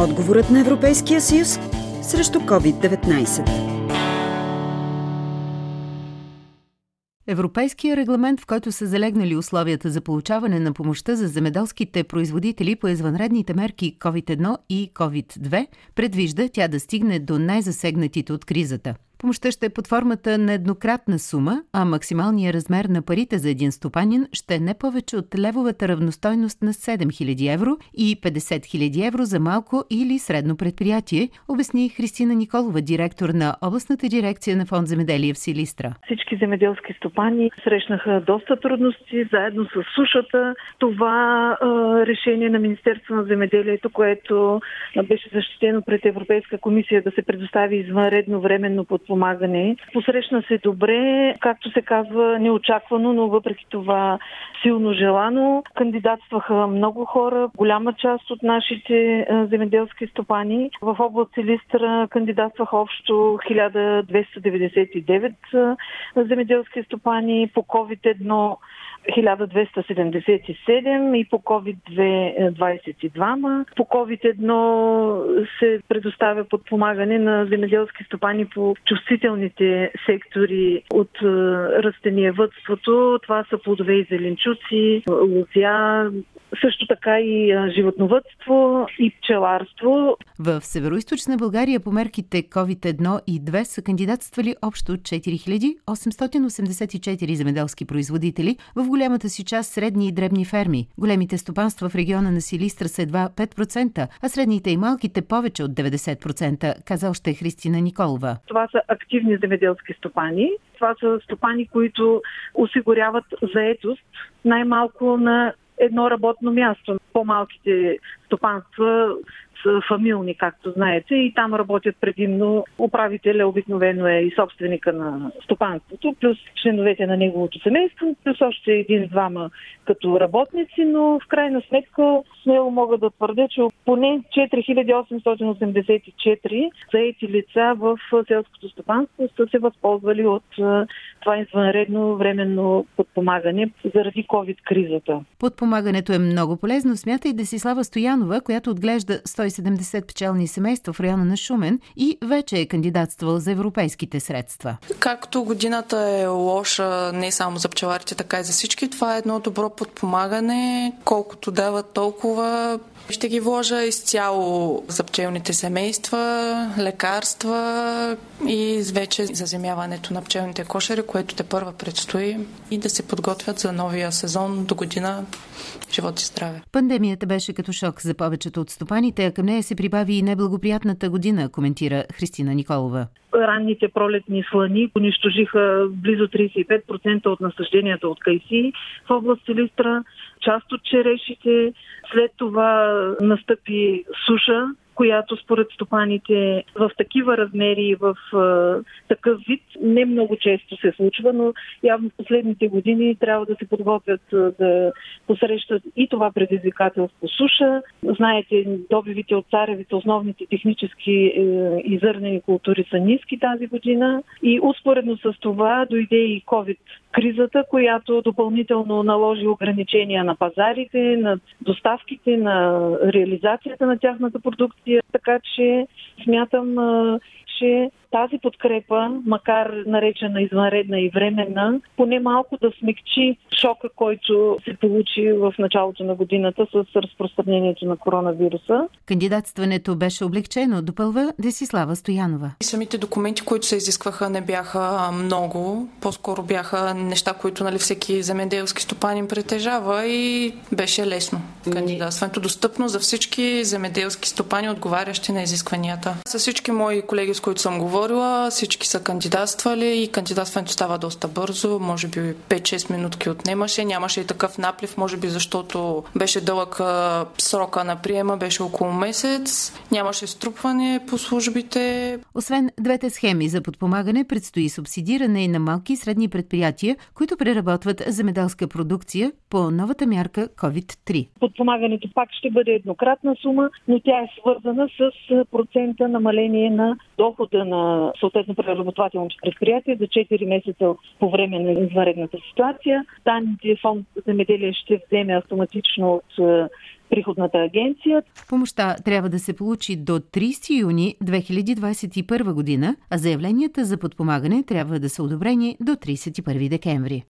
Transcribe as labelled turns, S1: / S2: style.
S1: Отговорът на Европейския съюз срещу COVID-19. Европейския регламент, в който са залегнали условията за получаване на помощта за земеделските производители по извънредните мерки COVID-1 и COVID-2, предвижда тя да стигне до най-засегнатите от кризата – Помощта ще е под формата на еднократна сума, а максималният размер на парите за един стопанин ще е не повече от левовата равностойност на 7000 евро и 50 000 евро за малко или средно предприятие, обясни Христина Николова, директор на областната дирекция на фонд земеделие в Силистра.
S2: Всички земеделски стопани срещнаха доста трудности заедно с сушата. Това е, решение на Министерство на земеделието, което беше защитено пред Европейска комисия да се предостави извънредно временно под подпомагане. Посрещна се добре, както се казва, неочаквано, но въпреки това силно желано. Кандидатстваха много хора, голяма част от нашите земеделски стопани. В област Силистра кандидатстваха общо 1299 земеделски стопани. По COVID-1 1277 и по COVID-2 22. По COVID-1 се предоставя подпомагане на земеделски стопани по чувствителните сектори от растениевътството. Това са плодове и зеленчуци, лузя, също така и животновътство и пчеларство.
S1: В Североизточна България по мерките COVID-1 и 2 са кандидатствали общо 4884 земеделски производители, в голямата си част средни и дребни ферми. Големите стопанства в региона на Силистра са едва 5%, а средните и малките повече от 90%, каза още Христина Николова.
S2: Това са активни земеделски стопани. Това са стопани, които осигуряват заетост най-малко на едно работно място. По-малките стопанства са фамилни, както знаете, и там работят предимно управителя, обикновено е и собственика на стопанството, плюс членовете на неговото семейство, плюс още един-двама като работници, но в крайна сметка смело мога да твърдя, че поне 4884 заети лица в селското стопанство са се възползвали от това извънредно временно подпомагане заради COVID-кризата.
S1: Подпомагането е много полезно, смята и Десислава Стоянова, която отглежда 170 пчелни семейства в района на Шумен и вече е кандидатствал за европейските средства.
S3: Както годината е лоша не само за пчеларите, така и за всички, това е едно добро подпомагане. Колкото дават толкова, ще ги вложа изцяло за пчелните семейства, лекарства и вече заземяването на пчелните кошери, което те първа предстои и да се подготвят за новия сезон до година. Живот и здраве.
S1: Пандемията беше като шок за повечето от стопаните, а към нея се прибави и неблагоприятната година, коментира Христина Николова.
S2: Ранните пролетни слани унищожиха близо 35% от насъжденията от кайси в област Силистра, част от черешите. След това настъпи суша, която според стопаните в такива размери и в а, такъв вид не много често се случва, но явно в последните години трябва да се подготвят да посрещат и това предизвикателство суша. Знаете, добивите от царевите, основните технически е, и зърнени култури са ниски тази година и успоредно с това дойде и COVID кризата, която допълнително наложи ограничения на пазарите, на доставките, на реализацията на тяхната продукция. Така че смятам, че тази подкрепа, макар наречена извънредна и временна, поне малко да смекчи шока, който се получи в началото на годината с разпространението на коронавируса.
S1: Кандидатстването беше облегчено, допълва Десислава Стоянова.
S3: Самите документи, които се изискваха, не бяха много. По-скоро бяха неща, които нали, всеки земеделски стопанин притежава и беше лесно. Кандидатстването достъпно за всички земеделски стопани, отговарящи на изискванията. С всички мои колеги, с които съм говорила, всички са кандидатствали и кандидатстването става доста бързо, може би 5-6 минутки отнемаше. Нямаше и такъв наплив, може би защото беше дълъг срока на приема, беше около месец. Нямаше струпване по службите.
S1: Освен двете схеми за подпомагане, предстои субсидиране и на малки и средни предприятия, които преработват земеделска продукция по новата мярка COVID-3.
S2: Подпомагането пак ще бъде еднократна сума, но тя е свързана с процента намаление на дохода на съответно преработвателното предприятие за 4 месеца по време на извънредната ситуация. Данните фонд земеделие ще вземе автоматично от приходната агенция.
S1: Помощта трябва да се получи до 30 юни 2021 година, а заявленията за подпомагане трябва да са одобрени до 31 декември.